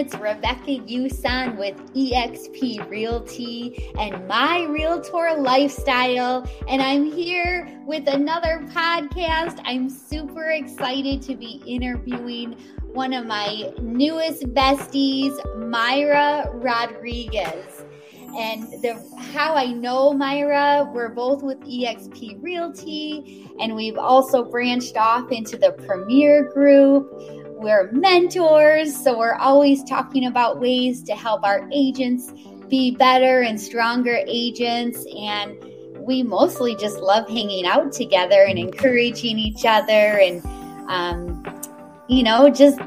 It's Rebecca Yusan with eXp Realty and My Realtor Lifestyle. And I'm here with another podcast. I'm super excited to be interviewing one of my newest besties, Myra Rodriguez. And the how I know Myra, we're both with eXp Realty, and we've also branched off into the Premier Group we're mentors, so we're always talking about ways to help our agents be better and stronger agents. And we mostly just love hanging out together and encouraging each other and, um, you know, just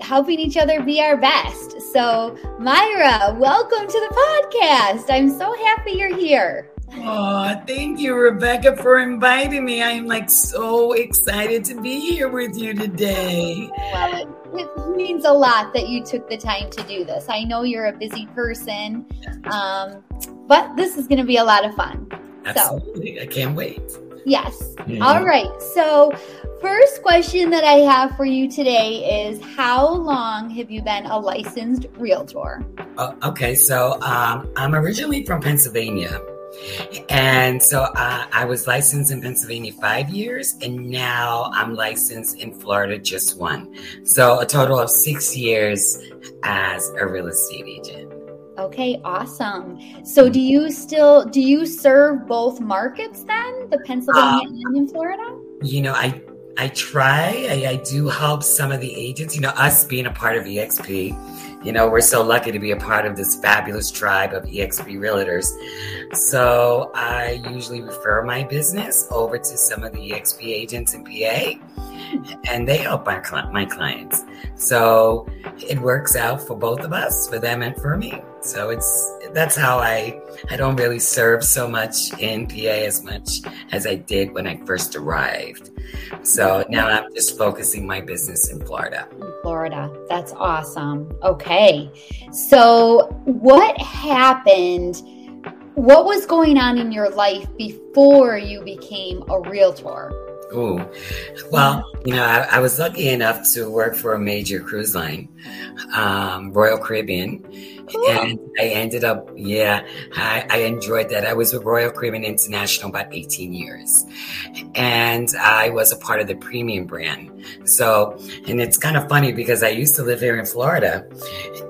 helping each other be our best. So, Myra, welcome to the podcast. I'm so happy you're here. Oh, thank you, Rebecca, for inviting me. I am like so excited to be here with you today. Well, it means a lot that you took the time to do this. I know you're a busy person, um, but this is going to be a lot of fun. Absolutely. So, I can't wait. Yes. Mm-hmm. All right. So, first question that I have for you today is How long have you been a licensed realtor? Uh, okay. So, um, I'm originally from Pennsylvania. And so uh, I was licensed in Pennsylvania five years, and now I'm licensed in Florida just one. So a total of six years as a real estate agent. Okay, awesome. So do you still do you serve both markets then, the Pennsylvania um, and in Florida? You know, I I try. I, I do help some of the agents. You know, us being a part of EXP you know, we're so lucky to be a part of this fabulous tribe of EXP realtors. So I usually refer my business over to some of the EXP agents in PA, and they help my, my clients. So it works out for both of us, for them and for me. So it's that's how I I don't really serve so much in PA as much as I did when I first arrived. So now I'm just focusing my business in Florida. Florida. That's awesome. Okay. So what happened? What was going on in your life before you became a realtor? Oh, well, you know, I, I, was lucky enough to work for a major cruise line, um, Royal Caribbean and I ended up, yeah, I, I, enjoyed that. I was with Royal Caribbean International about 18 years, and I was a part of the premium brand. So, and it's kind of funny because I used to live here in Florida,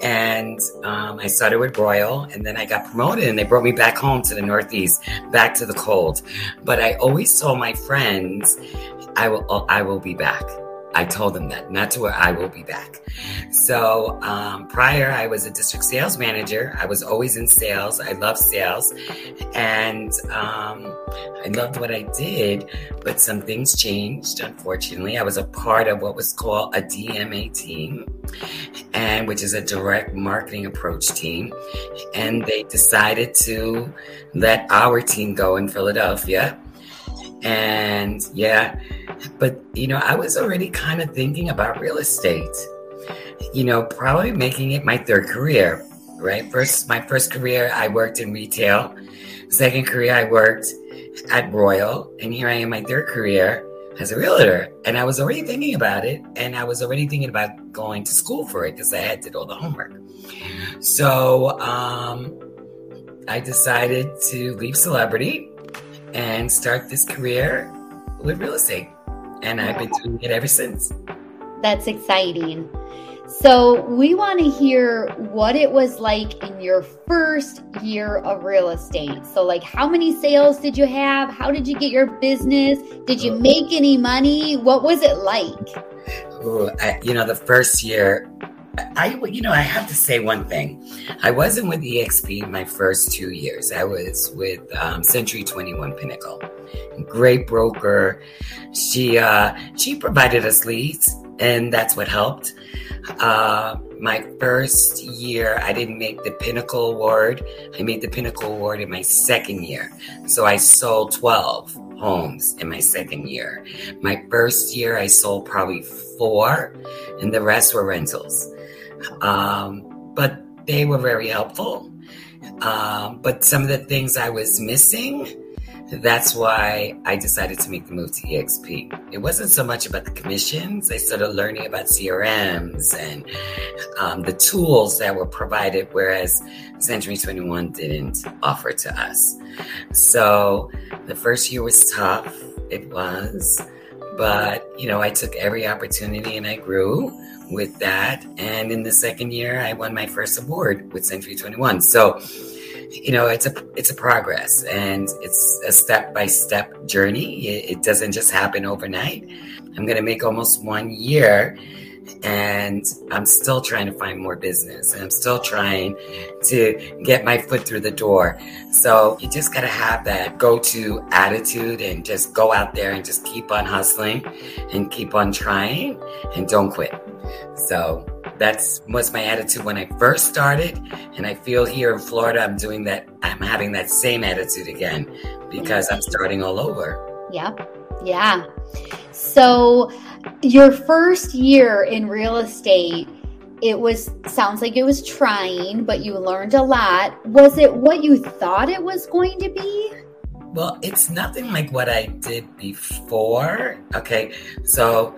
and um, I started with Royal, and then I got promoted, and they brought me back home to the Northeast, back to the cold. But I always told my friends, I will, I will be back. I told them that, not to where I will be back. So um, prior, I was a district sales manager. I was always in sales. I love sales. And um, I loved what I did, but some things changed, unfortunately. I was a part of what was called a DMA team, and which is a direct marketing approach team. And they decided to let our team go in Philadelphia and yeah, but you know, I was already kind of thinking about real estate. You know, probably making it my third career, right? First, my first career, I worked in retail. Second career, I worked at Royal. And here I am, my third career as a realtor. And I was already thinking about it. And I was already thinking about going to school for it because I had to do all the homework. So um, I decided to leave celebrity and start this career with real estate. And I've been doing it ever since. That's exciting. So, we want to hear what it was like in your first year of real estate. So, like, how many sales did you have? How did you get your business? Did you make any money? What was it like? Ooh, I, you know, the first year, I, you know, I have to say one thing. I wasn't with EXP my first two years. I was with um, Century 21 Pinnacle. Great broker. She uh, she provided us leads, and that's what helped. Uh, my first year, I didn't make the Pinnacle Award. I made the Pinnacle Award in my second year. So I sold 12 homes in my second year. My first year, I sold probably four, and the rest were rentals. Um, but they were very helpful. Um, but some of the things I was missing, that's why I decided to make the move to EXP. It wasn't so much about the commissions. I started learning about CRMs and um, the tools that were provided, whereas Century 21 didn't offer to us. So the first year was tough. It was. But, you know, I took every opportunity and I grew with that. And in the second year, I won my first award with Century 21. So, you know, it's a it's a progress and it's a step by step journey. It, it doesn't just happen overnight. I'm going to make almost one year and I'm still trying to find more business and I'm still trying to get my foot through the door. So you just got to have that go to attitude and just go out there and just keep on hustling and keep on trying and don't quit. So that's was my attitude when I first started. And I feel here in Florida, I'm doing that. I'm having that same attitude again because I'm starting all over. Yeah. Yeah. So your first year in real estate, it was sounds like it was trying, but you learned a lot. Was it what you thought it was going to be? Well, it's nothing like what I did before. Okay. So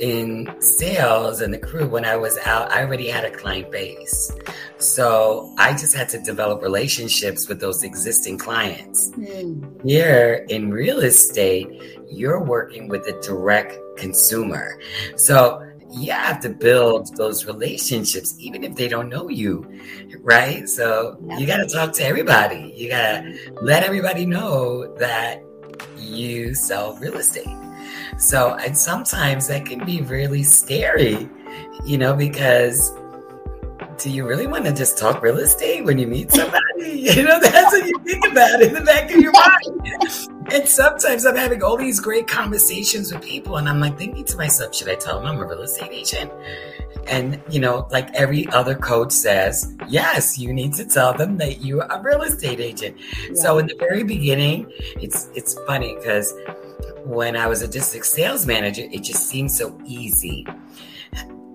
in sales and the crew, when I was out, I already had a client base. So I just had to develop relationships with those existing clients. Mm. Here in real estate, you're working with a direct consumer. So you have to build those relationships, even if they don't know you, right? So you got to talk to everybody. You got to let everybody know that you sell real estate. So, and sometimes that can be really scary, you know, because do you really want to just talk real estate when you meet somebody? You know, that's what you think about in the back of your mind. And sometimes I'm having all these great conversations with people, and I'm like thinking to myself, should I tell them I'm a real estate agent? And, you know, like every other coach says, yes, you need to tell them that you're a real estate agent. Yeah. So in the very beginning, it's it's funny because when I was a district sales manager, it just seemed so easy.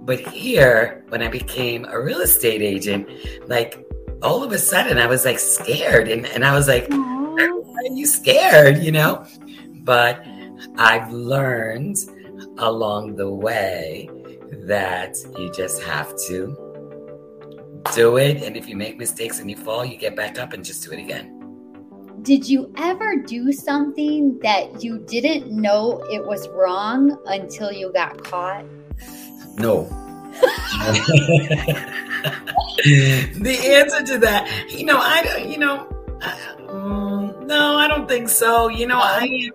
But here, when I became a real estate agent, like all of a sudden I was like scared. And, and I was like, why are you scared? You know? But I've learned along the way that you just have to do it. And if you make mistakes and you fall, you get back up and just do it again. Did you ever do something that you didn't know it was wrong until you got caught? No. the answer to that, you know, I don't, you know, um, no, I don't think so. You know, I,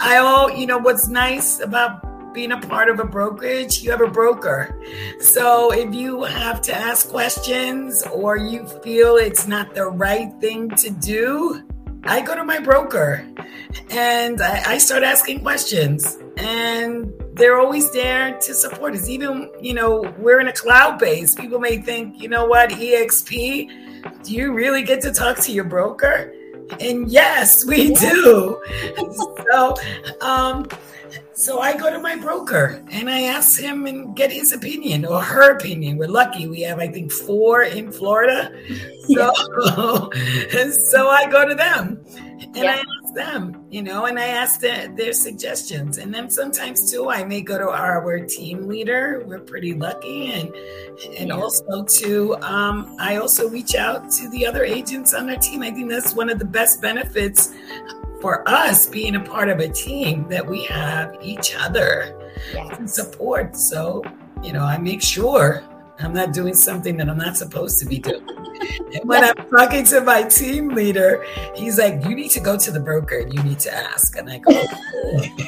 I all, you know, what's nice about being a part of a brokerage, you have a broker. So if you have to ask questions or you feel it's not the right thing to do, I go to my broker and I, I start asking questions. And they're always there to support us. Even, you know, we're in a cloud base. People may think, you know what, EXP, do you really get to talk to your broker? And yes, we do. so, um, so I go to my broker and I ask him and get his opinion or her opinion. We're lucky we have, I think, four in Florida. So, so I go to them and yeah. I ask them, you know, and I ask their, their suggestions. And then sometimes too, I may go to our team leader. We're pretty lucky, and and yeah. also to um, I also reach out to the other agents on our team. I think that's one of the best benefits for us being a part of a team that we have each other yes. and support. So, you know, I make sure I'm not doing something that I'm not supposed to be doing. and when I'm talking to my team leader, he's like, You need to go to the broker and you need to ask. And I go,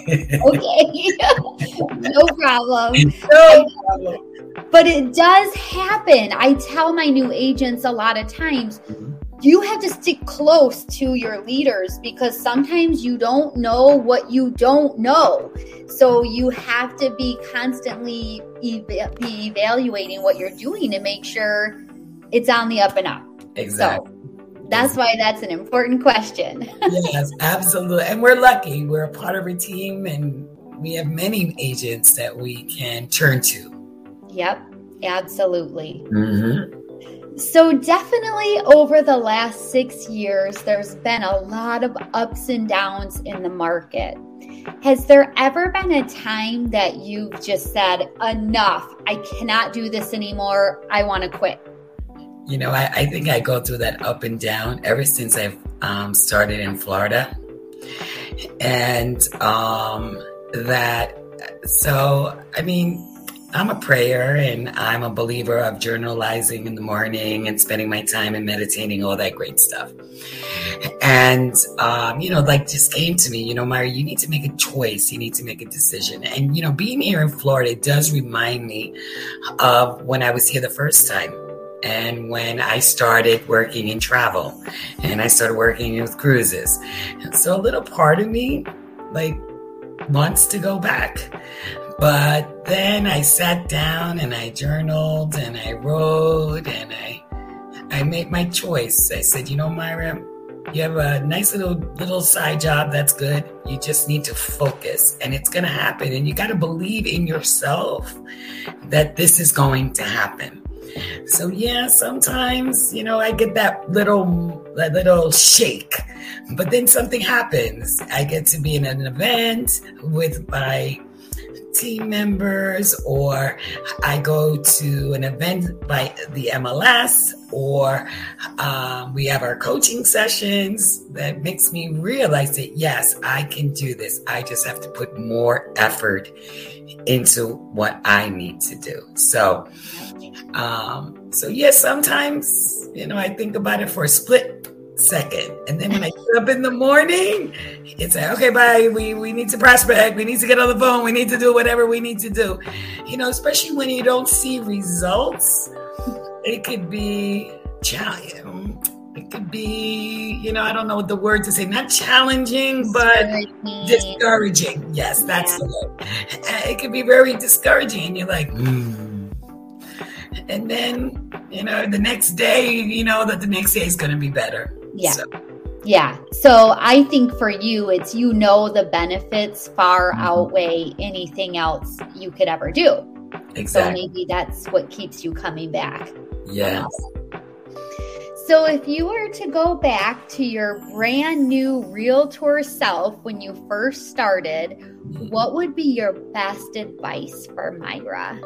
Okay, no problem. No problem. But it does happen. I tell my new agents a lot of times. Mm-hmm you have to stick close to your leaders because sometimes you don't know what you don't know. So you have to be constantly ev- be evaluating what you're doing to make sure it's on the up and up. Exactly. So that's why that's an important question. yes, absolutely. And we're lucky. We're a part of a team and we have many agents that we can turn to. Yep, absolutely. Mm-hmm. So, definitely over the last six years, there's been a lot of ups and downs in the market. Has there ever been a time that you've just said, enough, I cannot do this anymore, I want to quit? You know, I, I, think I go through that up and down ever since I've um, started in Florida. And um, that, so, I mean, I'm a prayer and I'm a believer of journalizing in the morning and spending my time and meditating, all that great stuff. And, um, you know, like just came to me, you know, Myra, you need to make a choice. You need to make a decision. And, you know, being here in Florida does remind me of when I was here the first time and when I started working in travel and I started working with cruises. And so a little part of me, like, wants to go back. But then I sat down and I journaled and I wrote and I I made my choice. I said, you know, Myra, you have a nice little little side job that's good. You just need to focus and it's gonna happen. And you gotta believe in yourself that this is going to happen. So yeah, sometimes, you know, I get that little that little shake. But then something happens. I get to be in an event with my team members, or I go to an event by the MLS, or um, we have our coaching sessions that makes me realize that yes, I can do this. I just have to put more effort into what I need to do. So, um, so yes, sometimes you know I think about it for a split second. And then when I get up in the morning, it's like, okay, bye. We we need to prospect. We need to get on the phone. We need to do whatever we need to do. You know, especially when you don't see results, it could be challenging. It could be, you know, I don't know what the word to say, not challenging, but discouraging. Yes, that's yeah. the word. It could be very discouraging. And you're like, hmm and then you know the next day you know that the next day is going to be better yeah. So. Yeah. So I think for you, it's you know the benefits far mm-hmm. outweigh anything else you could ever do. Exactly. So maybe that's what keeps you coming back. Yes. So if you were to go back to your brand new realtor self when you first started, mm-hmm. what would be your best advice for Myra?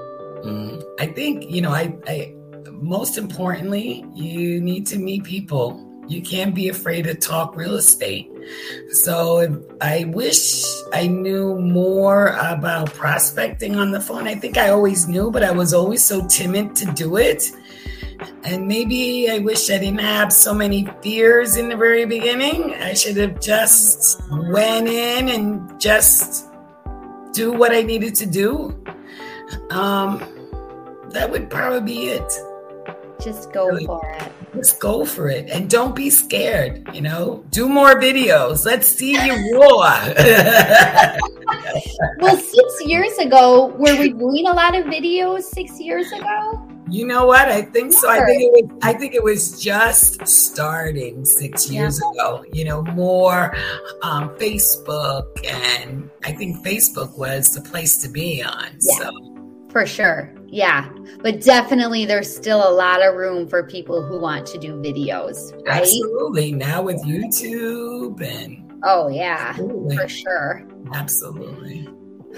Mm, I think, you know, I, I most importantly, you need to meet people you can't be afraid to talk real estate. So I wish I knew more about prospecting on the phone. I think I always knew, but I was always so timid to do it. And maybe I wish I didn't have so many fears in the very beginning. I should have just went in and just do what I needed to do. Um, that would probably be it. Just go really. for it. Just go for it and don't be scared. You know, do more videos. Let's see you roar. well, six years ago, were we doing a lot of videos six years ago? You know what? I think so. I think it was. I think it was just starting six years yeah. ago. You know, more um, Facebook, and I think Facebook was the place to be on. Yeah. So for sure. Yeah. But definitely there's still a lot of room for people who want to do videos, right? Absolutely. Now with YouTube and Oh yeah, Absolutely. for sure. Absolutely.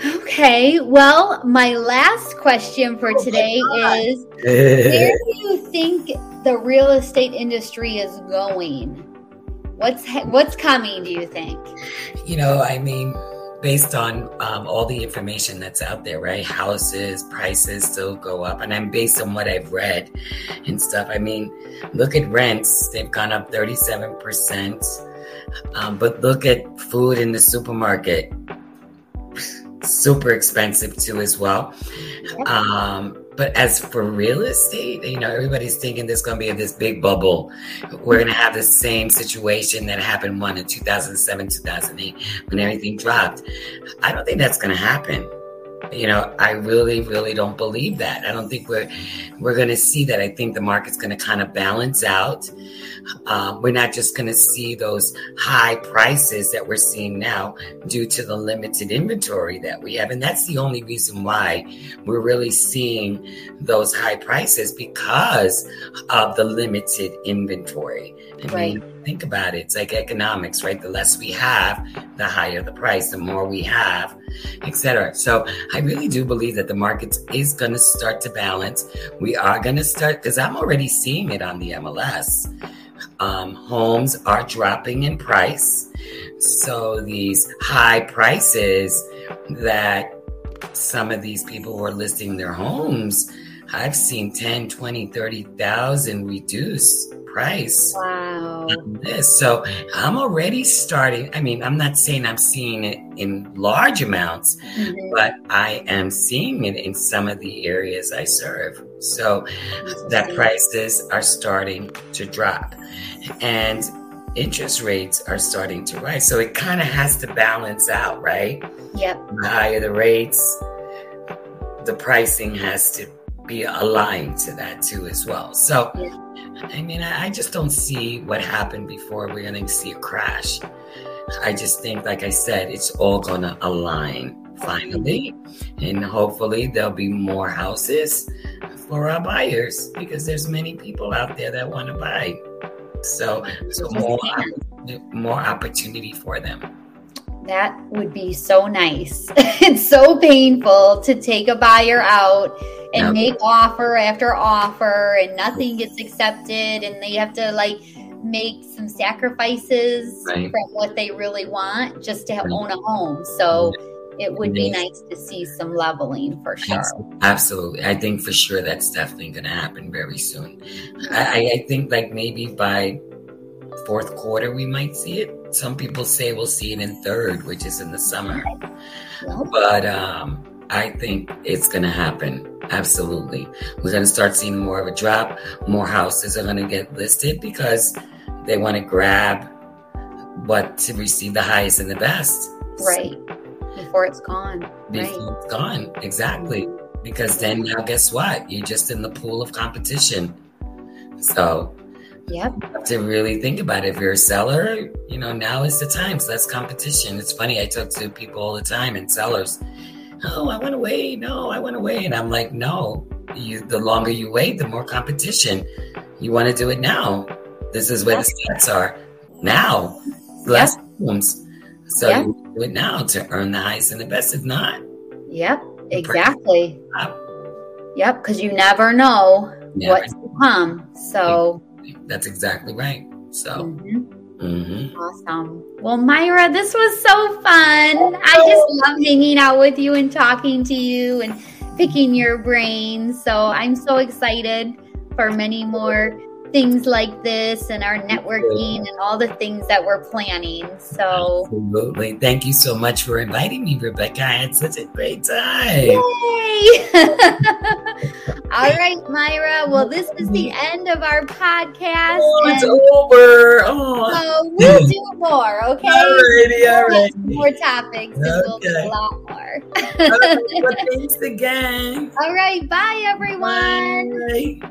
Okay, well, my last question for oh today is where do you think the real estate industry is going? What's what's coming, do you think? You know, I mean, based on um, all the information that's out there, right? Houses, prices still go up. And I'm based on what I've read and stuff. I mean, look at rents, they've gone up 37%. Um, but look at food in the supermarket, super expensive too, as well. Um, but as for real estate, you know, everybody's thinking there's going to be this big bubble. We're going to have the same situation that happened one in 2007, 2008 when everything dropped. I don't think that's going to happen. You know, I really, really don't believe that. I don't think we're we're going to see that. I think the market's going to kind of balance out. Uh, we're not just going to see those high prices that we're seeing now due to the limited inventory that we have, and that's the only reason why we're really seeing those high prices because of the limited inventory. I right. mean, think about it. It's like economics, right? The less we have, the higher the price. The more we have, etc. So I really do believe that the market is going to start to balance. We are going to start because I'm already seeing it on the MLS. Um, homes are dropping in price. So these high prices that some of these people were listing their homes, I've seen 10, 20, 30,000 reduced price. Wow. this. So I'm already starting. I mean, I'm not saying I'm seeing it in large amounts, mm-hmm. but I am seeing it in some of the areas I serve. So that prices are starting to drop. And interest rates are starting to rise. So it kind of has to balance out, right? Yep. The higher the rates, the pricing has to be aligned to that too as well. So. I mean, I just don't see what happened before we're going to see a crash. I just think, like I said, it's all going to align finally. And hopefully, there'll be more houses for our buyers because there's many people out there that want to buy. So, so more, more opportunity for them. That would be so nice. it's so painful to take a buyer out and make offer after offer and nothing gets accepted and they have to like make some sacrifices right. from what they really want just to right. own a home. So it would be nice to see some leveling for sure. Absolutely. I think for sure that's definitely going to happen very soon. I, I think like maybe by fourth quarter we might see it. Some people say we'll see it in third, which is in the summer. But um, I think it's going to happen. Absolutely. We're going to start seeing more of a drop. More houses are going to get listed because they want to grab what to receive the highest and the best. Right. Before it's gone. Before right. it's gone. Exactly. Because then now guess what? You're just in the pool of competition. So Yep. You have to really think about it. If you're a seller, you know, now is the time. So that's competition. It's funny. I talk to people all the time and sellers oh, I want to wait. No, I want to wait. And I'm like, no, you, the longer you wait, the more competition. You want to do it now. This is where the stats are now. Less homes. So yep. you do it now to earn the highest and the best. If not, yep, exactly. Yep, because you never know never. what's to come. So that's exactly right. So. Mm-hmm. Mm-hmm. Awesome. Well, Myra, this was so fun. I just love hanging out with you and talking to you and picking your brain. So I'm so excited for many more things like this and our networking and all the things that we're planning. So, absolutely. Thank you so much for inviting me, Rebecca. I had such a great time. Yay! all right, Myra. Well, this is the end of our podcast. Oh, it's over. Oh. So we'll do more, okay? Alrighty, alright. More topics. Okay. We'll do a lot more. well, thanks again. All right. Bye, everyone. Bye.